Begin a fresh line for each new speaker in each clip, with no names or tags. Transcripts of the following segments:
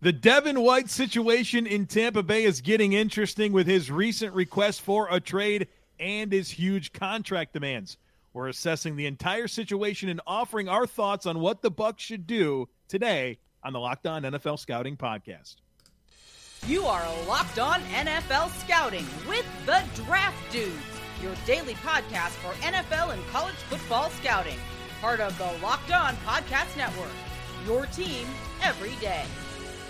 The Devin White situation in Tampa Bay is getting interesting with his recent request for a trade and his huge contract demands. We're assessing the entire situation and offering our thoughts on what the Bucs should do today on the Locked On NFL Scouting podcast.
You are Locked On NFL Scouting with the Draft Dudes, your daily podcast for NFL and college football scouting. Part of the Locked On Podcast Network. Your team every day.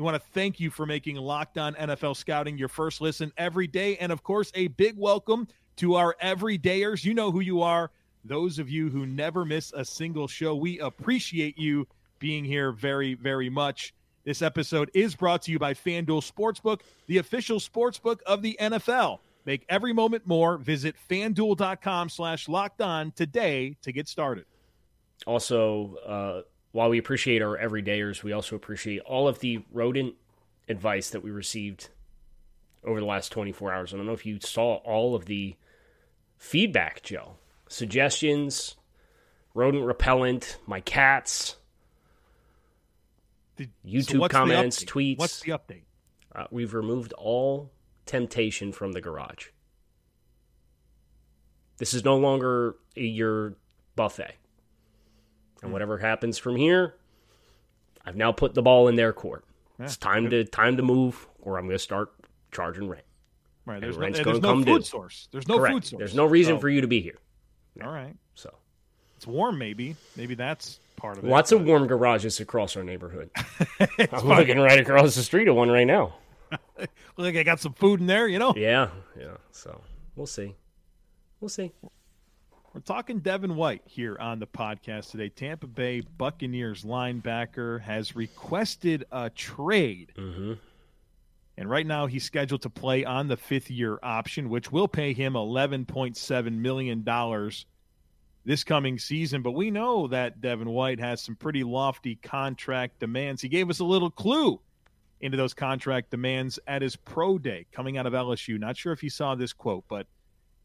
We want to thank you for making Locked On NFL Scouting your first listen every day. And of course, a big welcome to our everydayers. You know who you are. Those of you who never miss a single show, we appreciate you being here very, very much. This episode is brought to you by FanDuel Sportsbook, the official sportsbook of the NFL. Make every moment more. Visit fanduel.com slash locked on today to get started.
Also, uh, while we appreciate our everydayers, we also appreciate all of the rodent advice that we received over the last 24 hours. I don't know if you saw all of the feedback, Joe. Suggestions, rodent repellent, my cats,
Did,
YouTube
so
comments, tweets.
What's the update?
Uh, we've removed all temptation from the garage. This is no longer a, your buffet. And hmm. whatever happens from here, I've now put the ball in their court. it's time to time to move, or I'm going to start charging rent.
Right. There's no,
rent's
and there's no
come
food
due.
source. There's no
Correct.
food source.
There's no reason
So-
for you to be here.
All right.
So
It's warm, maybe. Maybe that's part of it.
lots of warm garages across our neighborhood. I'm
fine.
looking right across the street at one right now.
Look like I got some food in there, you know?
Yeah, yeah. So we'll see. We'll see.
We're talking Devin White here on the podcast today. Tampa Bay Buccaneers linebacker has requested a trade.
Mm-hmm.
And right now he's scheduled to play on the fifth year option, which will pay him $11.7 million this coming season. But we know that Devin White has some pretty lofty contract demands. He gave us a little clue into those contract demands at his pro day coming out of LSU. Not sure if you saw this quote, but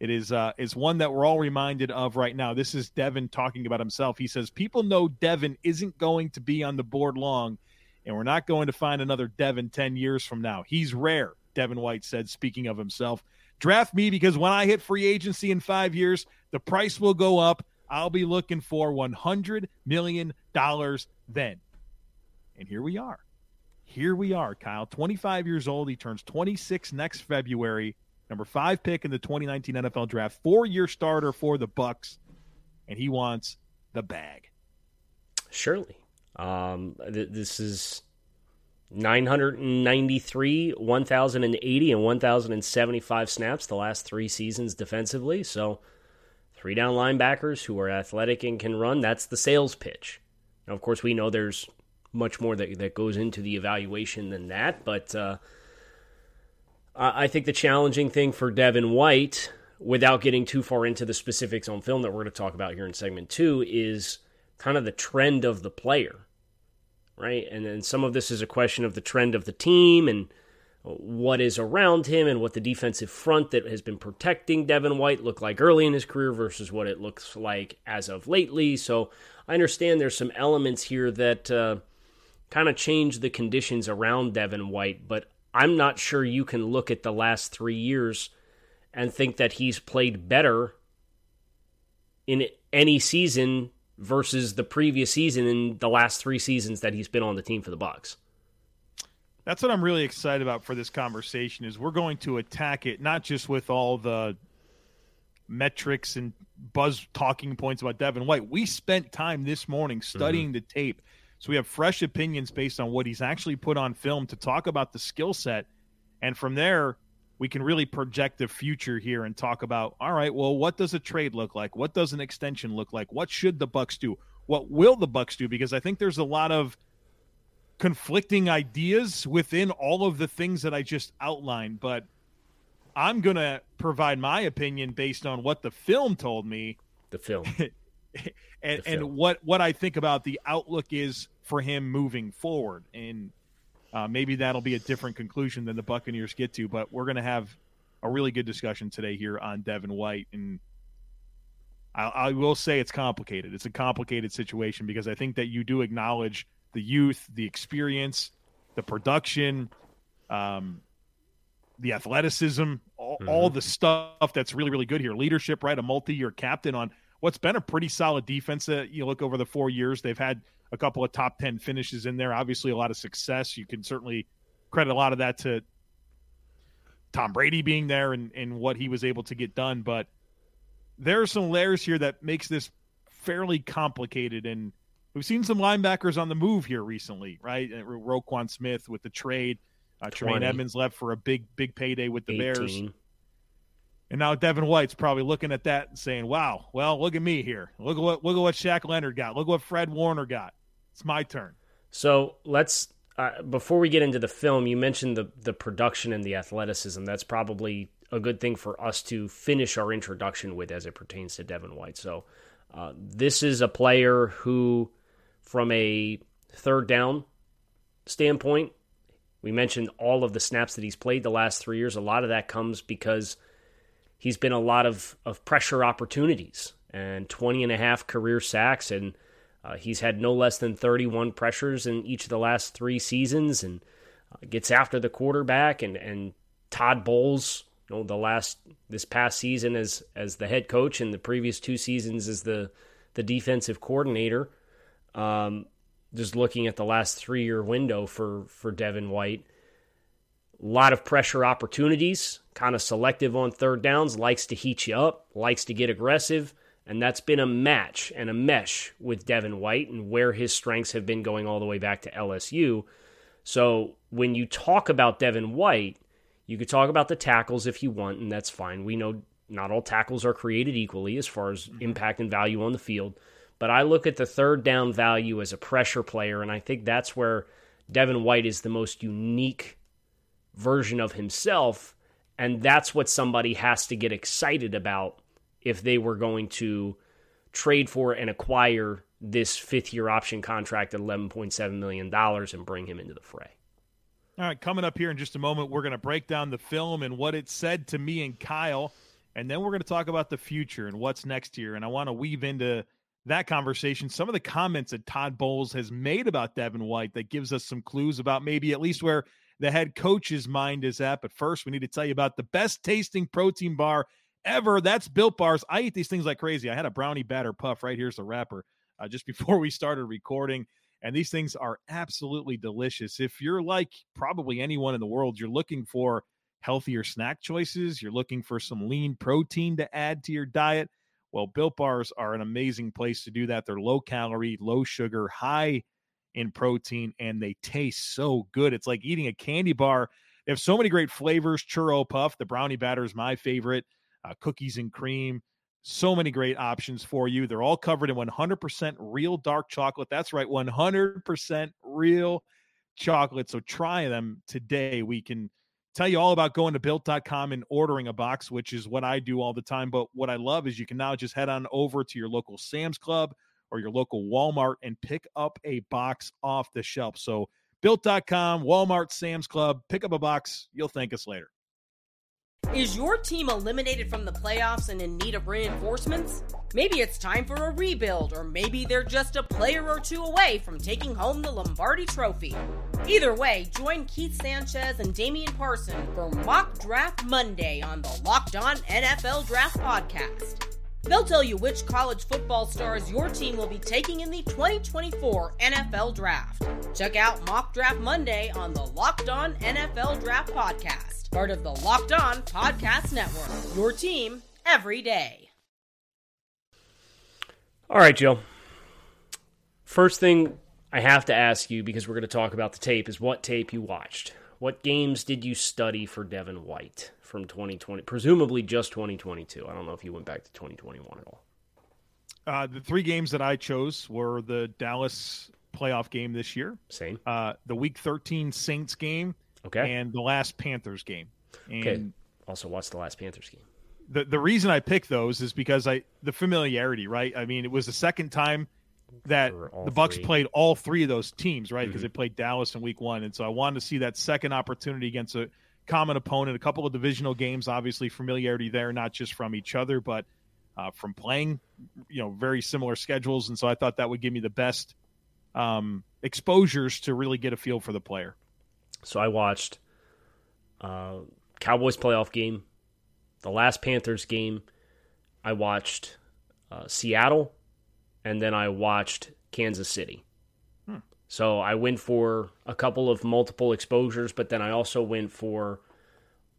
it is uh, is one that we're all reminded of right now. This is Devin talking about himself. He says, People know Devin isn't going to be on the board long, and we're not going to find another Devin 10 years from now. He's rare, Devin White said, speaking of himself. Draft me because when I hit free agency in five years, the price will go up. I'll be looking for $100 million then. And here we are. Here we are, Kyle. 25 years old. He turns 26 next February. Number five pick in the 2019 NFL Draft. Four-year starter for the Bucs, and he wants the bag.
Surely. Um, th- this is 993, 1,080, and 1,075 snaps the last three seasons defensively. So, three down linebackers who are athletic and can run. That's the sales pitch. Now, of course, we know there's much more that, that goes into the evaluation than that, but uh, I think the challenging thing for Devin White, without getting too far into the specifics on film that we're going to talk about here in segment two, is kind of the trend of the player, right? And then some of this is a question of the trend of the team and what is around him and what the defensive front that has been protecting Devin White looked like early in his career versus what it looks like as of lately. So I understand there's some elements here that uh, kind of change the conditions around Devin White, but I'm not sure you can look at the last three years and think that he's played better in any season versus the previous season in the last three seasons that he's been on the team for the Bucs.
That's what I'm really excited about for this conversation is we're going to attack it not just with all the metrics and buzz talking points about Devin White. We spent time this morning mm-hmm. studying mm-hmm. the tape. So we have fresh opinions based on what he's actually put on film to talk about the skill set. And from there, we can really project the future here and talk about all right, well, what does a trade look like? What does an extension look like? What should the Bucs do? What will the Bucs do? Because I think there's a lot of conflicting ideas within all of the things that I just outlined, but I'm going to provide my opinion based on what the film told me.
The film.
and, and what what I think about the outlook is for him moving forward. And uh, maybe that'll be a different conclusion than the Buccaneers get to, but we're going to have a really good discussion today here on Devin White. And I, I will say it's complicated. It's a complicated situation because I think that you do acknowledge the youth, the experience, the production, um, the athleticism, all, mm-hmm. all, the stuff that's really, really good here. Leadership, right? A multi-year captain on what's been a pretty solid defense. That you look over the four years, they've had a couple of top ten finishes in there. Obviously, a lot of success. You can certainly credit a lot of that to Tom Brady being there and, and what he was able to get done. But there are some layers here that makes this fairly complicated and – We've seen some linebackers on the move here recently, right? Uh, Roquan Smith with the trade. Uh, Tremaine Edmunds left for a big, big payday with the 18. Bears. And now Devin White's probably looking at that and saying, "Wow, well, look at me here. Look at what look at what Shaq Leonard got. Look what Fred Warner got. It's my turn."
So let's uh, before we get into the film, you mentioned the the production and the athleticism. That's probably a good thing for us to finish our introduction with as it pertains to Devin White. So uh, this is a player who from a third down standpoint, we mentioned all of the snaps that he's played the last three years. A lot of that comes because he's been a lot of, of pressure opportunities and 20 and a half career sacks. And uh, he's had no less than 31 pressures in each of the last three seasons and uh, gets after the quarterback. And, and Todd Bowles, you know, the last, this past season as, as the head coach and the previous two seasons as the, the defensive coordinator – um, just looking at the last three year window for for Devin White, a lot of pressure opportunities, kind of selective on third downs, likes to heat you up, likes to get aggressive, and that's been a match and a mesh with Devin White and where his strengths have been going all the way back to LSU. So when you talk about Devin White, you could talk about the tackles if you want, and that's fine. We know not all tackles are created equally as far as mm-hmm. impact and value on the field. But I look at the third down value as a pressure player, and I think that's where Devin White is the most unique version of himself. And that's what somebody has to get excited about if they were going to trade for and acquire this fifth year option contract at $11.7 million and bring him into the fray.
All right, coming up here in just a moment, we're going to break down the film and what it said to me and Kyle. And then we're going to talk about the future and what's next year. And I want to weave into that conversation, some of the comments that Todd Bowles has made about Devin White that gives us some clues about maybe at least where the head coach's mind is at. But first, we need to tell you about the best tasting protein bar ever. That's Built Bars. I eat these things like crazy. I had a brownie batter puff right here's the wrapper uh, just before we started recording. And these things are absolutely delicious. If you're like probably anyone in the world, you're looking for healthier snack choices, you're looking for some lean protein to add to your diet well, Built Bars are an amazing place to do that. They're low calorie, low sugar, high in protein, and they taste so good. It's like eating a candy bar. They have so many great flavors. Churro puff, the brownie batter is my favorite. Uh, cookies and cream. So many great options for you. They're all covered in 100% real dark chocolate. That's right, 100% real chocolate. So try them today. We can tell you all about going to built.com and ordering a box, which is what I do all the time. But what I love is you can now just head on over to your local Sam's Club or your local Walmart and pick up a box off the shelf. So built.com, Walmart, Sam's Club, pick up a box. You'll thank us later.
Is your team eliminated from the playoffs and in need of reinforcements? Maybe it's time for a rebuild, or maybe they're just a player or two away from taking home the Lombardi Trophy. Either way, join Keith Sanchez and Damian Parson for Mock Draft Monday on the Locked On NFL Draft Podcast. They'll tell you which college football stars your team will be taking in the 2024 NFL Draft. Check out Mock Draft Monday on the Locked On NFL Draft Podcast, part of the Locked On Podcast Network. Your team every day.
All right, Joe. First thing I have to ask you because we're going to talk about the tape is what tape you watched. What games did you study for Devin White from 2020? Presumably just 2022. I don't know if you went back to 2021 at all.
Uh, the three games that I chose were the Dallas playoff game this year,
Same.
uh, the Week 13 Saints game,
Okay.
and the last Panthers game. And
okay. Also, watch the last Panthers game.
the the reason I picked those is because I the familiarity, right? I mean, it was the second time that the Bucs
three. Mm-hmm.
played all three of those teams, right? Because they played Dallas in Week One, and so I wanted to see that second opportunity against a common opponent. A couple of divisional games, obviously familiarity there, not just from each other, but uh, from playing, you know, very similar schedules, and so I thought that would give me the best um, exposures to really get a feel for the player.
So I watched uh, Cowboys playoff game, the last Panthers game. I watched uh, Seattle, and then I watched Kansas City. So I went for a couple of multiple exposures, but then I also went for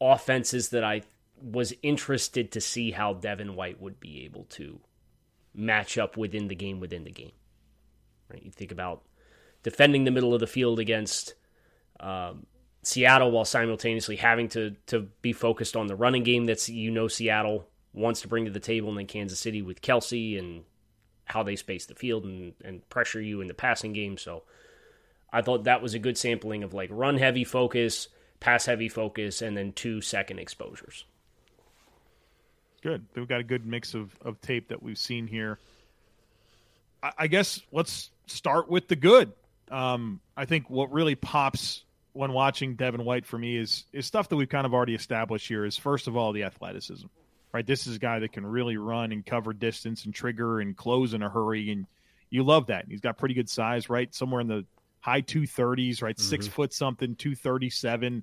offenses that I was interested to see how Devin White would be able to match up within the game within the game. Right? You think about defending the middle of the field against um, Seattle while simultaneously having to to be focused on the running game that's you know Seattle wants to bring to the table, and then Kansas City with Kelce and how they space the field and, and pressure you in the passing game. So I thought that was a good sampling of like run heavy focus, pass heavy focus, and then two second exposures.
Good. We've got a good mix of, of tape that we've seen here. I, I guess let's start with the good. Um, I think what really pops when watching Devin White for me is is stuff that we've kind of already established here. Is first of all the athleticism, right? This is a guy that can really run and cover distance and trigger and close in a hurry, and you love that. And he's got pretty good size, right? Somewhere in the high two thirties, right? Six foot something, two thirty seven.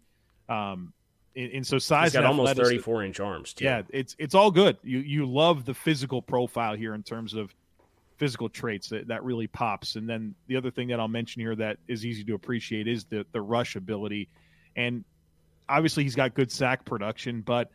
Um, and, and so size
He's got almost 34 inch arms, too.
yeah, it's it's all good. You you love the physical profile here in terms of physical traits that, that really pops. And then the other thing that I'll mention here that is easy to appreciate is the the rush ability. And obviously he's got good sack production, but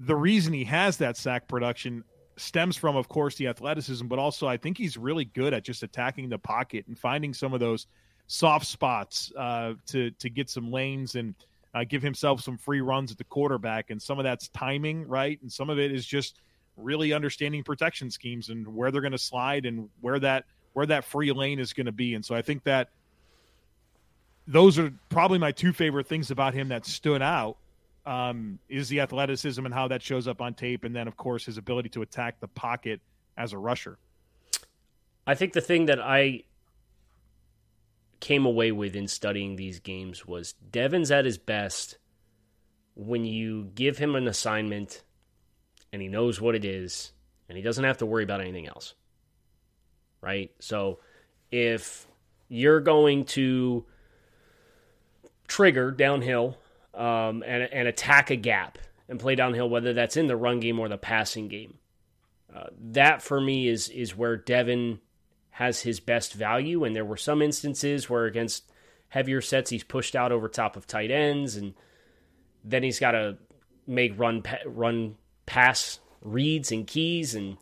the reason he has that sack production stems from of course the athleticism, but also I think he's really good at just attacking the pocket and finding some of those soft spots uh, to to get some lanes and uh, give himself some free runs at the quarterback. And some of that's timing, right? And some of it is just really understanding protection schemes and where they're going to slide and where that where that free lane is going to be. And so I think that those are probably my two favorite things about him that stood out um, is the athleticism and how that shows up on tape, and then of course his ability to attack the pocket as a rusher.
I think the thing that I came away with in studying these games was Devin's at his best when you give him an assignment and he knows what it is and he doesn't have to worry about anything else. Right? So if you're going to trigger downhill um, and, and attack a gap and play downhill, whether that's in the run game or the passing game, uh, that for me is is where Devin has his best value. And there were some instances where against heavier sets, he's pushed out over top of tight ends, and then he's got to make run run pass reads and keys. And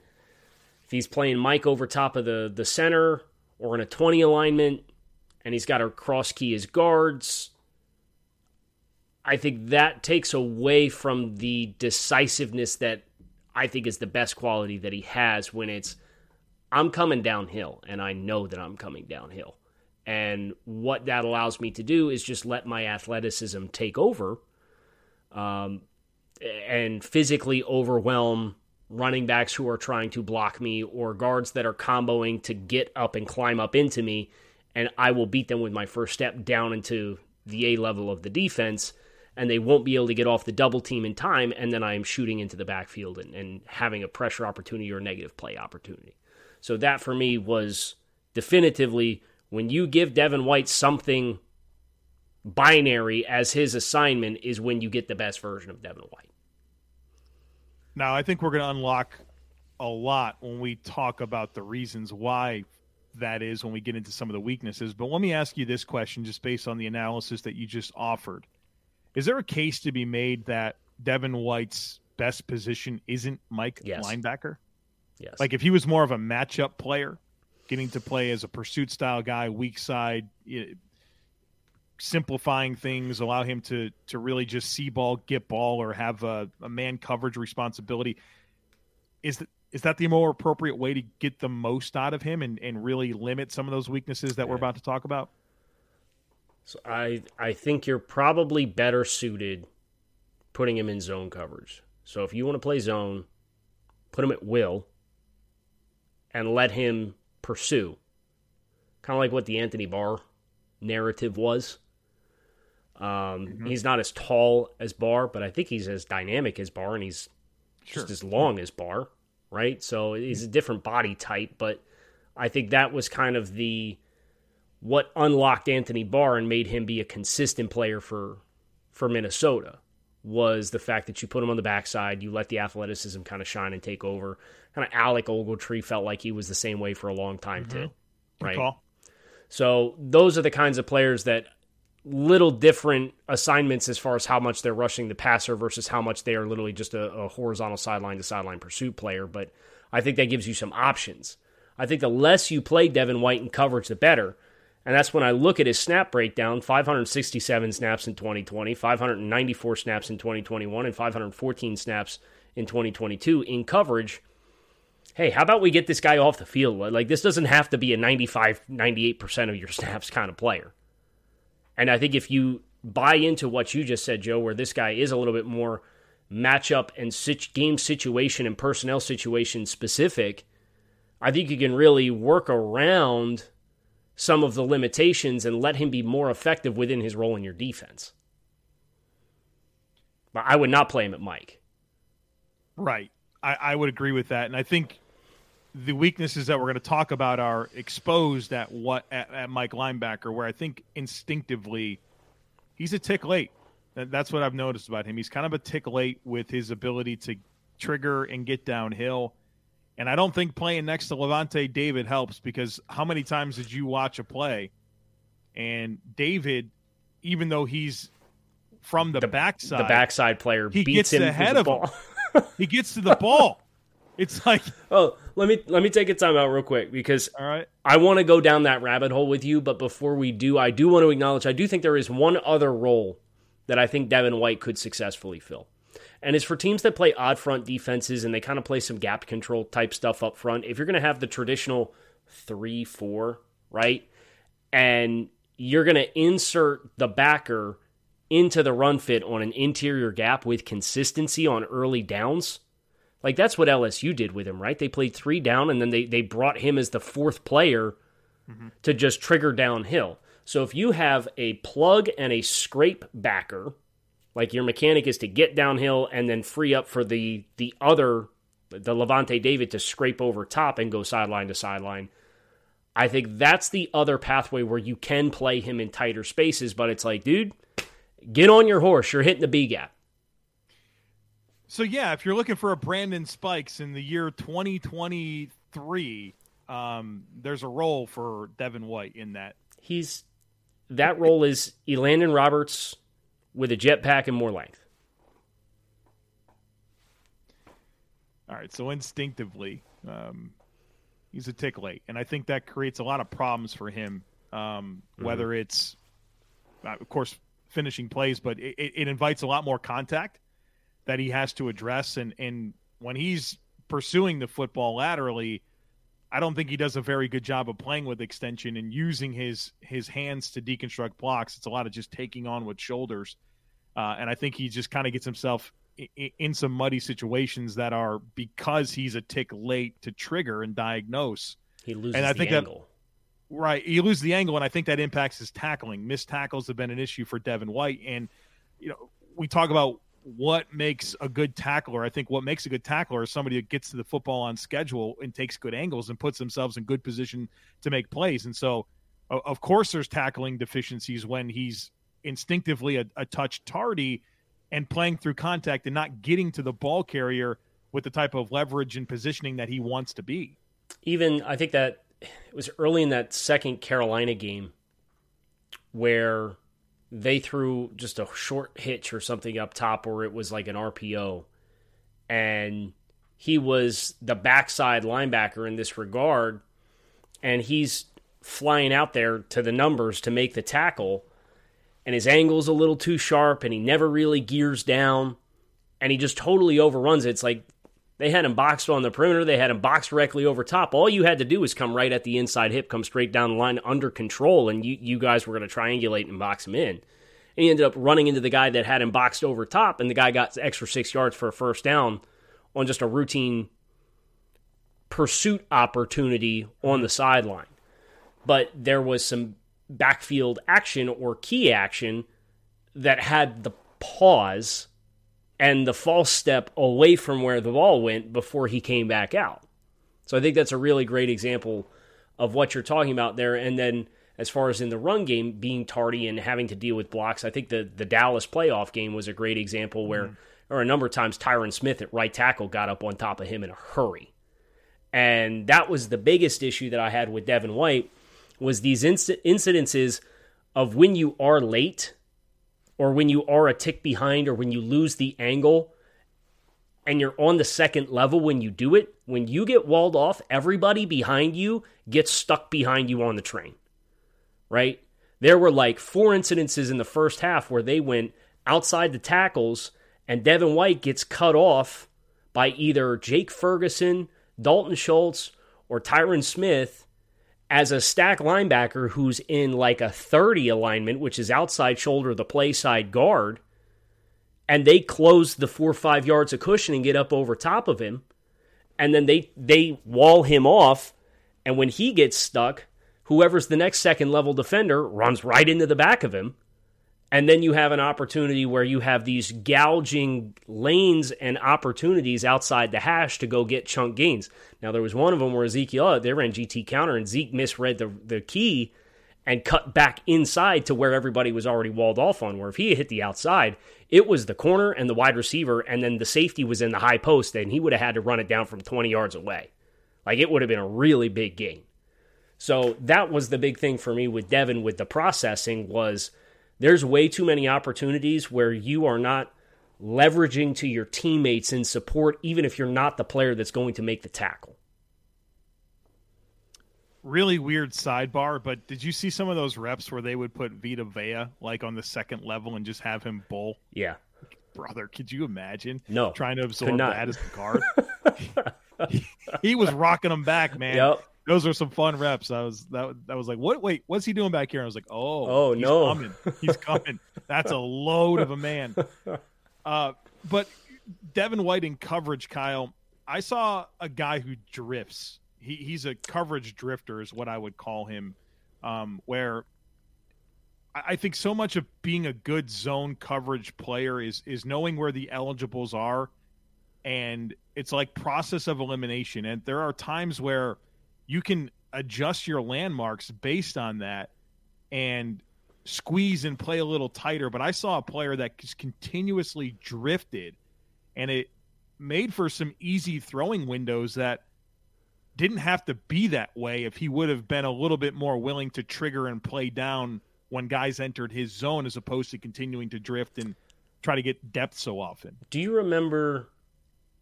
if he's playing Mike over top of the the center or in a twenty alignment, and he's got to cross key his guards. I think that takes away from the decisiveness that I think is the best quality that he has when it's I'm coming downhill and I know that I'm coming downhill. And what that allows me to do is just let my athleticism take over um, and physically overwhelm running backs who are trying to block me or guards that are comboing to get up and climb up into me. And I will beat them with my first step down into the A level of the defense and they won't be able to get off the double team in time, and then I am shooting into the backfield and, and having a pressure opportunity or negative play opportunity. So that for me was definitively when you give Devin White something binary as his assignment is when you get the best version of Devin White.
Now, I think we're going to unlock a lot when we talk about the reasons why that is when we get into some of the weaknesses. But let me ask you this question just based on the analysis that you just offered. Is there a case to be made that Devin White's best position isn't Mike
Yes.
linebacker?
Yes.
Like if he was more of a matchup player, getting to play as a pursuit style guy, weak side, know, simplifying things, allow him to to really just see ball, get ball, or have a, a man coverage responsibility. Is that is that the more appropriate way to get the most out of him and, and really limit some of those weaknesses that we're about to talk about?
So I I think you're probably better suited putting him in zone coverage. So if you want to play zone, put him at will and let him pursue. Kind of like what the Anthony Barr narrative was. Um, mm-hmm. He's not as tall as Barr, but I think he's as dynamic as Barr, and he's sure. just as long as Barr, right? So he's a different body type, but I think that was kind of the what unlocked Anthony Barr and made him be a consistent player for for Minnesota was the fact that you put him on the backside, you let the athleticism kind of shine and take over. Kind of Alec Ogletree felt like he was the same way for a long time mm-hmm. too, right? So those are the kinds of players that little different assignments as far as how much they're rushing the passer versus how much they are literally just a, a horizontal sideline to sideline pursuit player. But I think that gives you some options. I think the less you play Devin White in coverage, the better. And that's when I look at his snap breakdown 567 snaps in 2020, 594 snaps in 2021, and 514 snaps in 2022 in coverage. Hey, how about we get this guy off the field? Like, this doesn't have to be a 95, 98% of your snaps kind of player. And I think if you buy into what you just said, Joe, where this guy is a little bit more matchup and game situation and personnel situation specific, I think you can really work around some of the limitations and let him be more effective within his role in your defense. But I would not play him at Mike.
Right. I, I would agree with that. And I think the weaknesses that we're going to talk about are exposed at what at, at, Mike linebacker, where I think instinctively he's a tick late. That's what I've noticed about him. He's kind of a tick late with his ability to trigger and get downhill. And I don't think playing next to Lavonte David helps because how many times did you watch a play and David, even though he's from the, the backside,
the backside player,
he
gets
ahead of ball. him. he gets to the ball. It's like
oh, let me let me take a time out real quick because
all right,
I want to go down that rabbit hole with you. But before we do, I do want to acknowledge I do think there is one other role that I think Devin White could successfully fill, and it's for teams that play odd front defenses and they kind of play some gap control type stuff up front. If you're going to have the traditional three four right, and you're going to insert the backer into the run fit on an interior gap with consistency on early downs like that's what LSU did with him, right? They played three down and then they, they brought him as the fourth player mm-hmm. to just trigger downhill. So if you have a plug and a scrape backer, like your mechanic is to get downhill and then free up for the the other the Lavonte David to scrape over top and go sideline to sideline. I think that's the other pathway where you can play him in tighter spaces, but it's like, dude, get on your horse. You're hitting the B gap.
So yeah, if you're looking for a Brandon Spikes in the year 2023, um, there's a role for Devin White in that.
He's that role is Elandon Roberts with a jetpack and more length.
All right, so instinctively, um, he's a tick late, and I think that creates a lot of problems for him. Um, mm-hmm. Whether it's, uh, of course, finishing plays, but it, it invites a lot more contact that he has to address. And, and when he's pursuing the football laterally, I don't think he does a very good job of playing with extension and using his his hands to deconstruct blocks. It's a lot of just taking on with shoulders, uh, and I think he just kind of gets himself in, in some muddy situations that are because he's a tick late to trigger and diagnose.
He loses and I think angle.
That, right, you lose the angle, and I think that impacts his tackling. Missed tackles have been an issue for Devin White, and you know we talk about what makes a good tackler. I think what makes a good tackler is somebody that gets to the football on schedule and takes good angles and puts themselves in good position to make plays. And so, of course, there's tackling deficiencies when he's instinctively a, a touch tardy and playing through contact and not getting to the ball carrier with the type of leverage and positioning that he wants to be.
Even I think that it was early in that second Carolina game where they threw just a short hitch or something up top, or it was like an RPO, and he was the backside linebacker in this regard, and he's flying out there to the numbers to make the tackle, and his angle's a little too sharp, and he never really gears down, and he just totally overruns it. It's like they had him boxed on the perimeter, they had him boxed directly over top. All you had to do was come right at the inside hip, come straight down the line under control, and you, you guys were going to triangulate and box him in. And he ended up running into the guy that had him boxed over top, and the guy got extra six yards for a first down on just a routine pursuit opportunity on the sideline but there was some backfield action or key action that had the pause and the false step away from where the ball went before he came back out. So I think that's a really great example of what you're talking about there. And then as far as in the run game being tardy and having to deal with blocks, I think the the Dallas playoff game was a great example where mm-hmm. or a number of times Tyron Smith at right tackle got up on top of him in a hurry. And that was the biggest issue that I had with Devin White was these inc- incidences of when you are late or when you are a tick behind or when you lose the angle and you're on the second level when you do it, when you get walled off, everybody behind you gets stuck behind you on the train. Right? There were like four incidences in the first half where they went outside the tackles and Devin White gets cut off by either Jake Ferguson, Dalton Schultz, or Tyron Smith as a stack linebacker who's in like a 30 alignment, which is outside shoulder, the play side guard, and they close the four or five yards of cushion and get up over top of him, and then they they wall him off, and when he gets stuck, whoever's the next second level defender runs right into the back of him and then you have an opportunity where you have these gouging lanes and opportunities outside the hash to go get chunk gains. Now, there was one of them where Ezekiel, they ran GT counter, and Zeke misread the, the key and cut back inside to where everybody was already walled off on. Where if he had hit the outside, it was the corner and the wide receiver, and then the safety was in the high post, and he would have had to run it down from 20 yards away. Like it would have been a really big gain. So that was the big thing for me with Devin with the processing was – there's way too many opportunities where you are not leveraging to your teammates in support, even if you're not the player that's going to make the tackle.
Really weird sidebar, but did you see some of those reps where they would put Vita Vea like on the second level and just have him bull?
Yeah.
Brother, could you imagine?
No.
Trying to absorb that as the guard? he, he was rocking them back, man.
Yep
those are some fun reps. I was that that was like, what? Wait, what's he doing back here? I was like, oh,
oh
he's
no,
coming. he's coming. That's a load of a man. Uh, but Devin White in coverage, Kyle. I saw a guy who drifts. He he's a coverage drifter, is what I would call him. Um, where I think so much of being a good zone coverage player is is knowing where the eligibles are, and it's like process of elimination. And there are times where you can adjust your landmarks based on that and squeeze and play a little tighter. But I saw a player that just continuously drifted, and it made for some easy throwing windows that didn't have to be that way if he would have been a little bit more willing to trigger and play down when guys entered his zone as opposed to continuing to drift and try to get depth so often.
Do you remember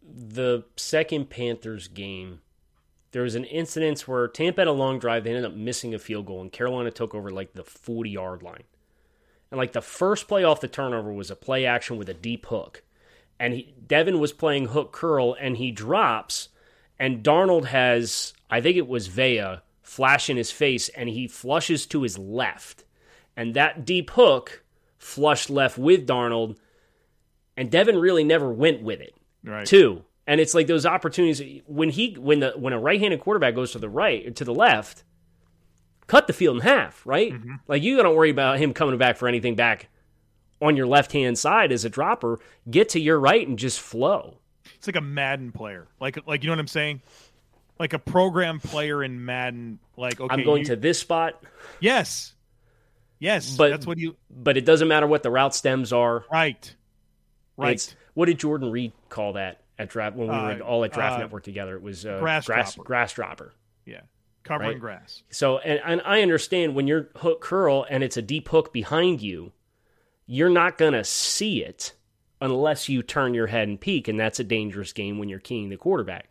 the second Panthers game there was an incident where Tampa had a long drive. They ended up missing a field goal, and Carolina took over like the 40 yard line. And like the first play off the turnover was a play action with a deep hook. And he, Devin was playing hook curl, and he drops, and Darnold has, I think it was Vea, flash in his face, and he flushes to his left. And that deep hook flushed left with Darnold, and Devin really never went with it.
Right.
Two. And it's like those opportunities when he when the when a right-handed quarterback goes to the right to the left, cut the field in half, right? Mm-hmm. Like you don't worry about him coming back for anything back on your left hand side as a dropper. Get to your right and just flow.
It's like a Madden player, like like you know what I'm saying, like a program player in Madden. Like okay,
I'm going
you,
to this spot.
Yes, yes,
but
that's what you.
But it doesn't matter what the route stems are.
Right, right.
It's, what did Jordan Reid call that? At draft when we were uh, all at Draft uh, Network together. It was uh,
grass,
grass
dropper.
grass dropper.
Yeah, covering right? grass.
So and, and I understand when you're hook curl and it's a deep hook behind you, you're not gonna see it unless you turn your head and peek, and that's a dangerous game when you're keying the quarterback.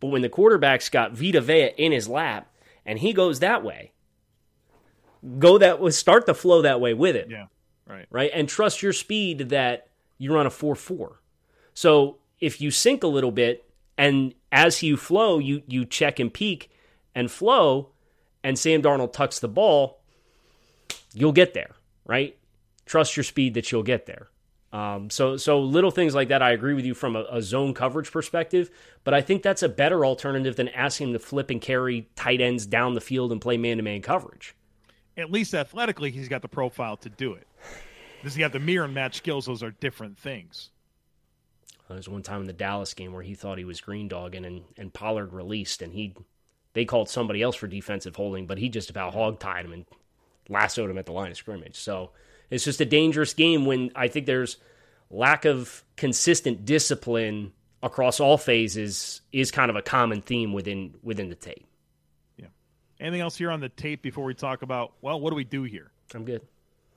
But when the quarterback's got Vita Vea in his lap and he goes that way, go that start the flow that way with it.
Yeah. Right.
Right. And trust your speed that you run a 4 4. So if you sink a little bit and as you flow, you, you check and peak and flow, and Sam Darnold tucks the ball, you'll get there. Right. Trust your speed that you'll get there. Um, so, so little things like that, I agree with you from a, a, zone coverage perspective, but I think that's a better alternative than asking him to flip and carry tight ends down the field and play man to man coverage
at least athletically, he's got the profile to do it. Does he have the mirror and match skills? Those are different things.
Uh, there was one time in the Dallas game where he thought he was green dogging and, and Pollard released and he they called somebody else for defensive holding, but he just about hog tied him and lassoed him at the line of scrimmage. So it's just a dangerous game when I think there's lack of consistent discipline across all phases is kind of a common theme within within the tape. Yeah.
Anything else here on the tape before we talk about, well, what do we do here?
I'm good.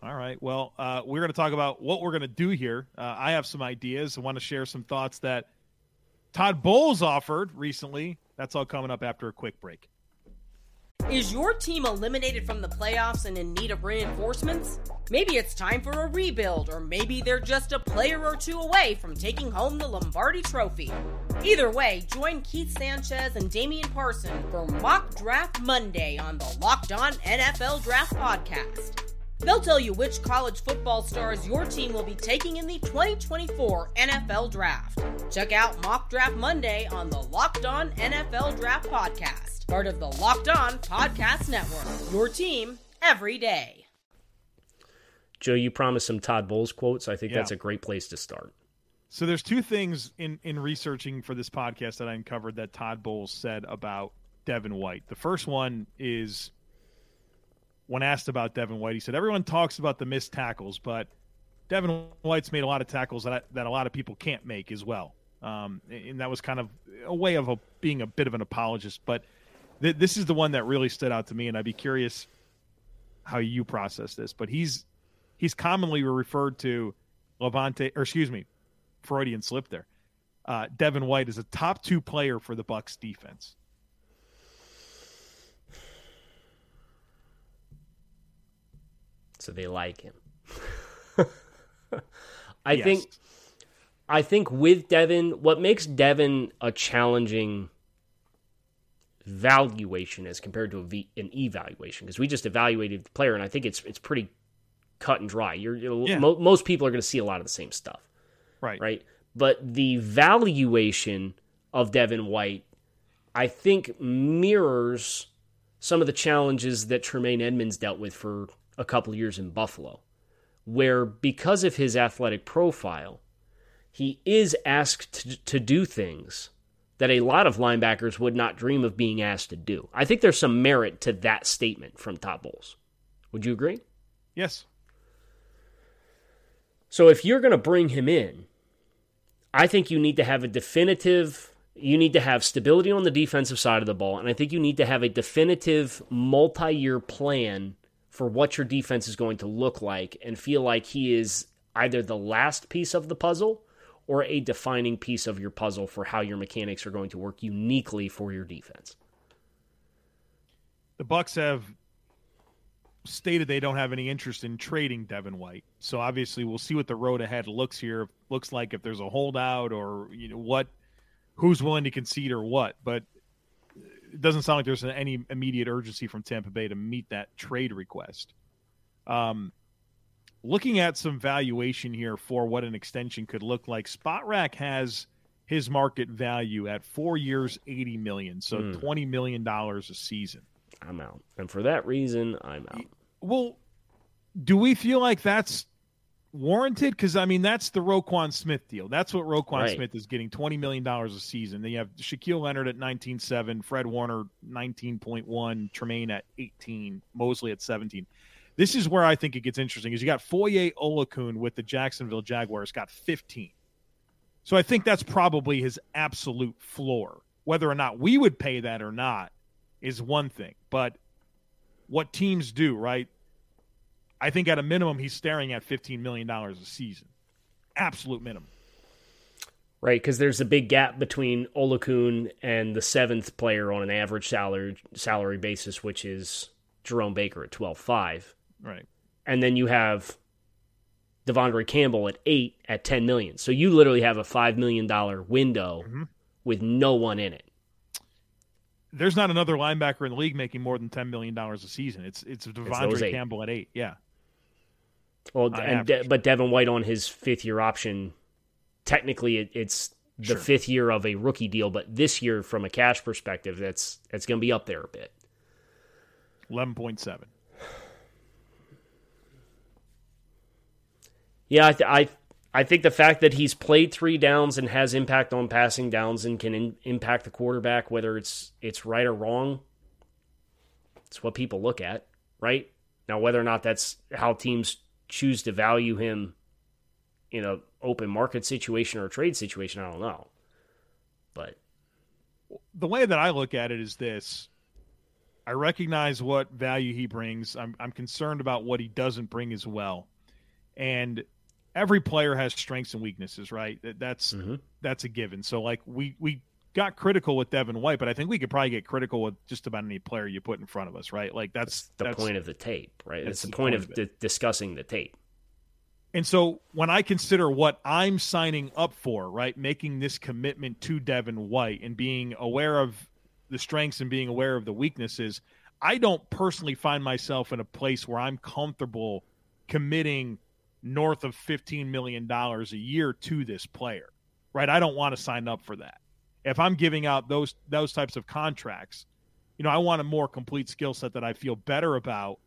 All right. Well, uh, we're going to talk about what we're going to do here. Uh, I have some ideas. I want to share some thoughts that Todd Bowles offered recently. That's all coming up after a quick break.
Is your team eliminated from the playoffs and in need of reinforcements? Maybe it's time for a rebuild, or maybe they're just a player or two away from taking home the Lombardi Trophy. Either way, join Keith Sanchez and Damian Parson for Mock Draft Monday on the Locked On NFL Draft Podcast. They'll tell you which college football stars your team will be taking in the 2024 NFL Draft. Check out Mock Draft Monday on the Locked On NFL Draft Podcast, part of the Locked On Podcast Network. Your team every day.
Joe, you promised some Todd Bowles quotes. I think yeah. that's a great place to start.
So there's two things in in researching for this podcast that I uncovered that Todd Bowles said about Devin White. The first one is when asked about Devin White, he said everyone talks about the missed tackles, but Devin White's made a lot of tackles that I, that a lot of people can't make as well. Um, and that was kind of a way of a, being a bit of an apologist. But th- this is the one that really stood out to me, and I'd be curious how you process this. But he's he's commonly referred to Lavonte, or excuse me, Freudian slip there. Uh, Devin White is a top two player for the Bucs defense.
So they like him. I
yes.
think I think with Devin, what makes Devin a challenging valuation as compared to a v, an evaluation because we just evaluated the player and I think it's it's pretty cut and dry. You're, you're yeah. mo- most people are going to see a lot of the same stuff,
right?
Right. But the valuation of Devin White, I think, mirrors some of the challenges that Tremaine Edmunds dealt with for a couple years in Buffalo, where because of his athletic profile, he is asked to, to do things that a lot of linebackers would not dream of being asked to do. I think there's some merit to that statement from Todd Bowles. Would you agree?
Yes.
So if you're going to bring him in, I think you need to have a definitive you need to have stability on the defensive side of the ball and I think you need to have a definitive multi-year plan for what your defense is going to look like and feel like he is either the last piece of the puzzle or a defining piece of your puzzle for how your mechanics are going to work uniquely for your defense.
The Bucs have stated they don't have any interest in trading Devin White. So obviously we'll see what the road ahead looks here looks like if there's a holdout or you know what who's willing to concede or what. But it doesn't sound like there's any immediate urgency from Tampa Bay to meet that trade request. Um, looking at some valuation here for what an extension could look like, Spotrac has his market value at four years, eighty million, so mm. twenty million dollars a season.
I'm out, and for that reason, I'm out.
Well, do we feel like that's warranted? Because I mean, that's the Roquan Smith deal. That's what Roquan right. Smith is getting twenty million dollars a season. Then you have Shaquille Leonard at nineteen seven, Fred Warner nineteen point one, Tremaine at eighteen, Mosley at seventeen. This is where I think it gets interesting. Is you got Foye Oluokun with the Jacksonville Jaguars got fifteen. So I think that's probably his absolute floor. Whether or not we would pay that or not is one thing, but what teams do, right? I think at a minimum he's staring at $15 million a season. absolute minimum.
Right, because there's a big gap between Oluokun and the seventh player on an average salary salary basis, which is Jerome Baker at twelve five.
Right.
And then you have De'Vondre Campbell at eight at ten million. So you literally have a five million dollar window
Mhm.
with no one in it.
There's not another linebacker in the league making more than ten million dollars a season. It's it's Devondre
eight.
Campbell at eight. Yeah.
Well, and De- but Devin White on his fifth year option, technically it, it's the
Sure.
fifth year of a rookie deal, but this year from a cash perspective, that's that's going to be up there a bit.
Eleven point seven.
Yeah, I, th- I I think the fact that he's played three downs and has impact on passing downs and can in, impact the quarterback, whether it's it's right or wrong, it's what people look at, right? Now, whether or not that's how teams choose to value him in a open market situation or a trade situation, I don't know. But
the way that I look at it is this. I recognize what value he brings. I'm I'm concerned about what he doesn't bring as well. And every player has strengths and weaknesses, right? That- That's
Mhm.
that's a given. So like we we got critical with Devin White, but I think we could probably get critical with just about any player you put in front of us, right? Like that's
the
that's,
point of the tape, right?
that's
It's the,
the
point,
point
of,
of
di- discussing the tape.
And so when I consider what I'm signing up for, right, making this commitment to Devin White and being aware of the strengths and being aware of the weaknesses, I don't personally find myself in a place where I'm comfortable committing north of $15 million a year to this player, right? I don't want to sign up for that. If I'm giving out those those types of contracts, you know, I want a more complete skill set that I feel better about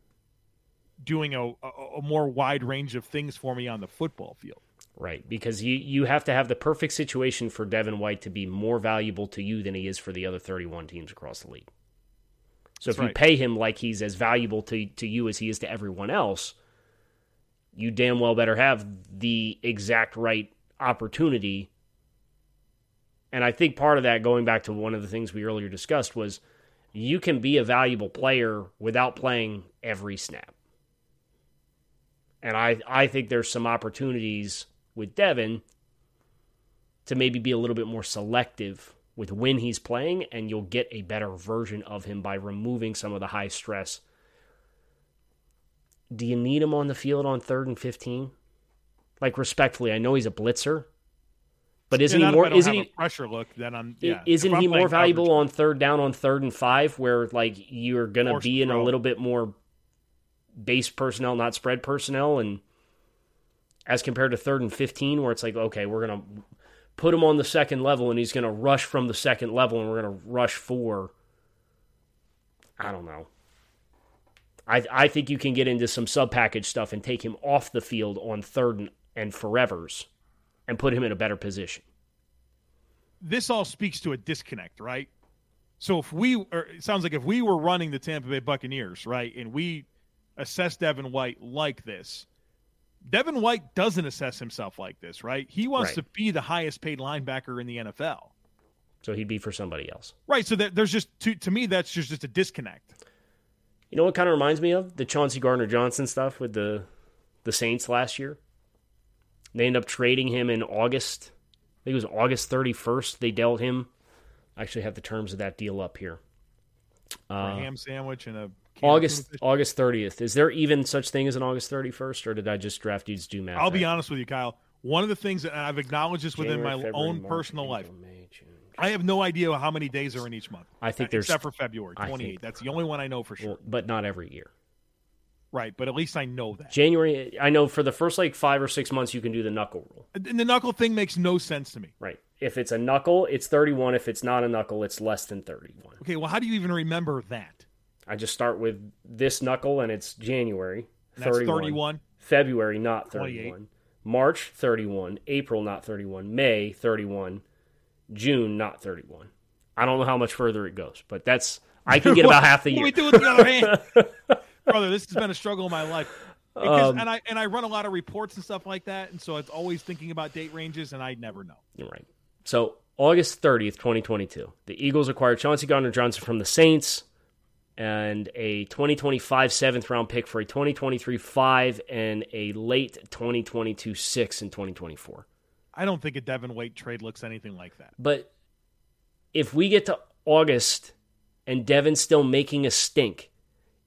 doing a, a, a more wide range of things for me on the football field.
Right, because you you have to have the perfect situation for Devin White to be more valuable to you than he is for the other 31 teams across the league. So
That's
if you pay him like he's as valuable to to you as he is to everyone else, you damn well better have the exact right opportunity. And I think part of that going back to one of the things we earlier discussed was you can be a valuable player without playing every snap. And I, I think there's some opportunities with Devin to maybe be a little bit more selective with when he's playing, and you'll get a better version of him by removing some of the high stress. Do you need him on the field on third and 15? Like, respectfully, I know he's a blitzer, but isn't
And
he more? Isn't he?
a pressure look? Then I'm yeah.
Isn't
If
he more valuable
coverage-
on third down on third and five, where like you're gonna
Forced
be in a little bit more base personnel, not spread personnel, and as compared to third and fifteen, where it's like okay, we're gonna put him on the second level, and he's gonna rush from the second level, and we're gonna rush for. I don't know. I I think you can get into some sub package stuff and take him off the field on third and, and forevers, and put him in a better position.
this all speaks to a disconnect, right? So if we, or it sounds like if we were running the Tampa Bay Buccaneers, right, and we assess Devin White like this, Devin White doesn't assess himself like this, right? He wants
Right.
to be the highest paid linebacker in the NFL,
So he'd be for somebody else.
right? So that there's just to to me that's just just a disconnect.
You know what kind of reminds me of the Chauncey Gardner Johnson stuff with the the Saints last year. They end up trading him in August. I think it was August thirty first. They dealt him. I actually have the terms of that deal up here. Uh,
ham sandwich and a
August. August thirtieth. Is there even such thing as an August thirty first, or did I just draft dudes do math?
I'll be honest with you, Kyle. One of the things that I've acknowledged this within
January,
my
February,
own
March,
personal life.
May, June.
I have no idea how many days are in each month.
I think there's-
except for February
I think-
28. That's the only one I know for sure.
Well, but not every year.
Right, but at least I know that.
January. I know for the first like five or six months you can do the knuckle rule.
And the knuckle thing makes no sense to me.
Right. If it's a knuckle, it's 31. If it's not a knuckle, it's less than 31.
Okay, well, how do you even remember that?
I just start with this knuckle and it's January.
And that's
31.
31.
February, not 31. March, 31. April, not 31. May, 31. June, not 31. I don't know how much further it goes, but that's, I can get about half the
What do
year.
we do with the other hand? Brother, this has been a struggle in my life. Because,
Um,
and I and I run a lot of reports and stuff like that, and so it's always thinking about date ranges, and I never know.
You're right. So August 30th, 2022, the Eagles acquired Chauncey Gardner Johnson from the Saints and a 2025 seventh round pick for a 2023 five and a late 2022 six in 2024.
I don't think a Devin White trade looks anything like that.
But if we get to August and Devin's still making a stink,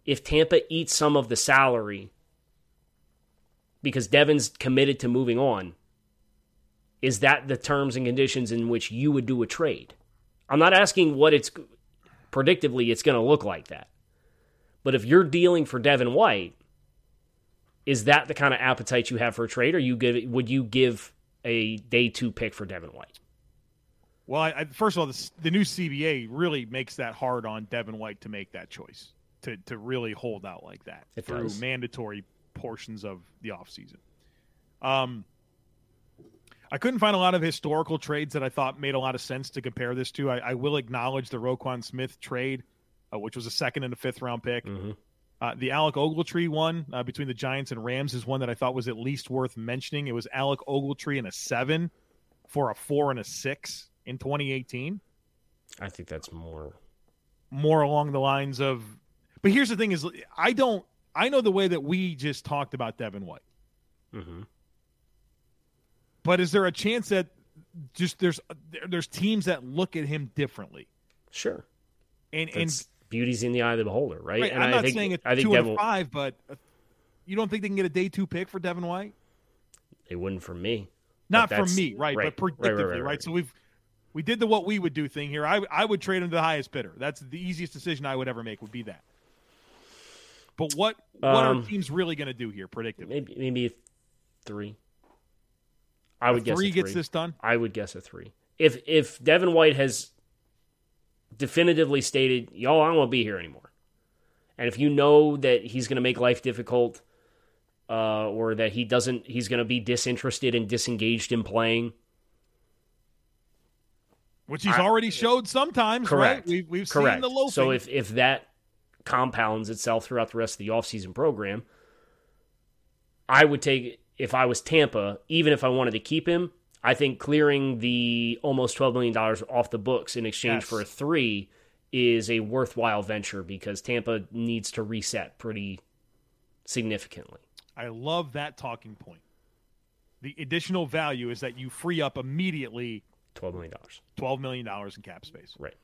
if Tampa eats some of the salary because Devin's committed to moving on, is that the terms and conditions in which you would do a trade? I'm not asking what it's predictively it's going to look like that. But if you're dealing for Devin White, is that the kind of appetite you have for a trade, or you give would you give a day two pick for Devin White?
Well, I, I, first of all, the, new CBA really makes that hard on Devin White to make that choice to to really hold out like that
it
through
does.
mandatory portions of the offseason. Um, I couldn't find a lot of historical trades that I thought made a lot of sense to compare this to. I, I will acknowledge the Roquan Smith trade, uh, which was a second and a fifth round pick.
Mm-hmm.
Uh, the Alec Ogletree one uh, between the Giants and Rams is one that I thought was at least worth mentioning. It was Alec Ogletree and a seven for a four and a six in 2018.
I think that's more
more along the lines of. But here's the thing: is I don't. I know the way that we just talked about Devin White.
Mm-hmm.
But is there a chance that just there's there's teams that look at him differently?
Sure.
And
That's,
and
beauty's in the eye of the beholder, right?
right,
and
I'm
I
not
think,
saying it's
I think
two
Devin,
and five, but uh, you don't think they can get a day two pick for Devin White?
It wouldn't for me.
Not for me, right?
right,
But predictively,
right,
right,
right.
So we've we did the what we would do thing here. I I would trade him to the highest bidder. That's the easiest decision I would ever make. Would be that. But what what
Um,
are teams really going to do here? Predictably,
Maybe maybe three. I would guess
three
a
gets
three.
this done.
I would guess a three. If if Devin White has definitively stated, "Y'all, I don't want to be here anymore," and if you know that he's going to make life difficult, uh, or that he doesn't, he's going to be disinterested and disengaged in playing.
Which he's
I-
already showed sometimes,
Correct.
right? We've, we've
Correct.
seen the low.
So if if that compounds itself throughout the rest of the offseason program, I would take if I was Tampa, even if I wanted to keep him, I think clearing the almost twelve million dollars off the books in exchange
Yes.
for a three is a worthwhile venture because Tampa needs to reset pretty significantly.
I love that talking point. The additional value is that you free up immediately
Twelve million dollars.
twelve million dollars in cap space.
Right.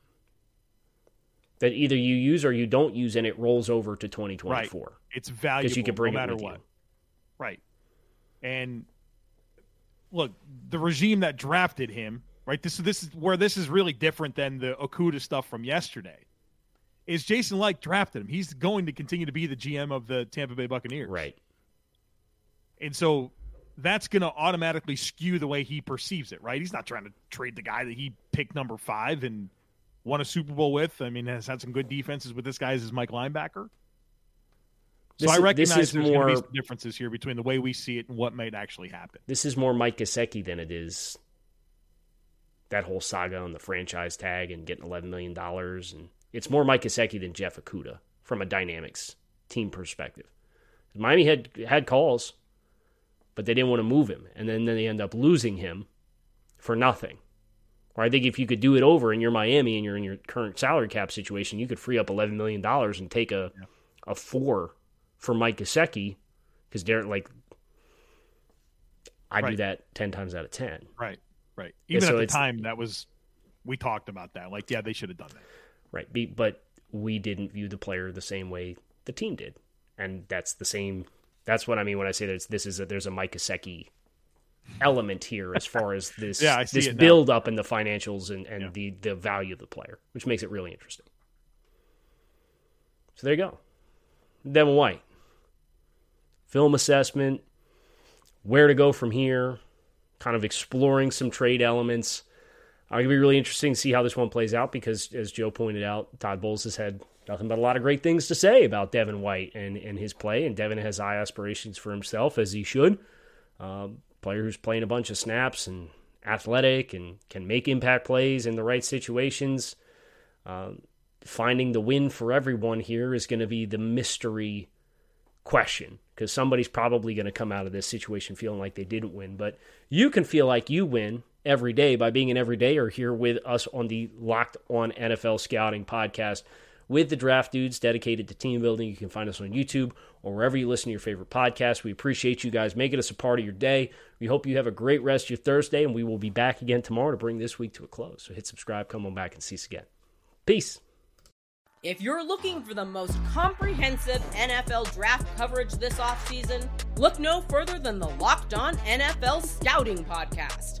That either you use or you don't use and it rolls over to twenty twenty four.
It's valuable
Because you could bring
no
it
matter what.
you.
Right. And look, the regime that drafted him, right? This this is where this is really different than the Okudah stuff from yesterday. Is Jason Licht drafted him? He's going to continue to be the GM of the Tampa Bay Buccaneers,
Right.
And so that's going to automatically skew the way he perceives it, right? He's not trying to trade the guy that he picked number five and won a Super Bowl with. I mean, has had some good defenses with this guy as his Mike linebacker. So
This
I recognize
is
there's going to be
more-
some differences here between the way we see it and what might actually happen.
This is more Mike Gesicki than it is that whole saga on the franchise tag and getting eleven million dollars, and it's more Mike Gesicki than Jeff Okudah from a dynamics team perspective. Miami had had calls, but they didn't want to move him, and then, then they end up losing him for nothing. Or I think if you could do it over and you're Miami and you're in your current salary cap situation, you could free up eleven million dollars and take a a four for Mike Gesicki because they're like I do that ten times out of ten.
Right, right.
Yeah,
Even
so
at the time, that was we talked about that. Like, yeah, they should have done that.
Right. But we didn't view the player the same way the team did. And that's the same that's what I mean when I say that this is a, there's a Mike Gesicki element here as far as this
Yeah,
this
now.
build up in the financials and, and
Yeah.
the, the value of the player, which makes it really interesting. So there you go. Devin White. Film assessment, where to go from here, kind of exploring some trade elements. Uh, it'll be really interesting to see how this one plays out because, as Joe pointed out, Todd Bowles has had nothing but a lot of great things to say about Devin White and, and his play, and Devin has high aspirations for himself, as he should. Um, player who's playing a bunch of snaps and athletic and can make impact plays in the right situations. Um, finding the win for everyone here is going to be the mystery question because somebody's probably going to come out of this situation feeling like they didn't win. But you can feel like you win every day by being an everydayer here with us on the Locked On NFL Scouting podcast, with the Draft Dudes dedicated to team building. You can find us on YouTube or wherever you listen to your favorite podcast. We appreciate you guys making us a part of your day. We hope you have a great rest of your Thursday, and we will be back again tomorrow to bring this week to a close. So hit subscribe, come on back, and see us again. Peace.
If you're looking for the most comprehensive NFL draft coverage this offseason, look no further than the Locked On NFL Scouting Podcast.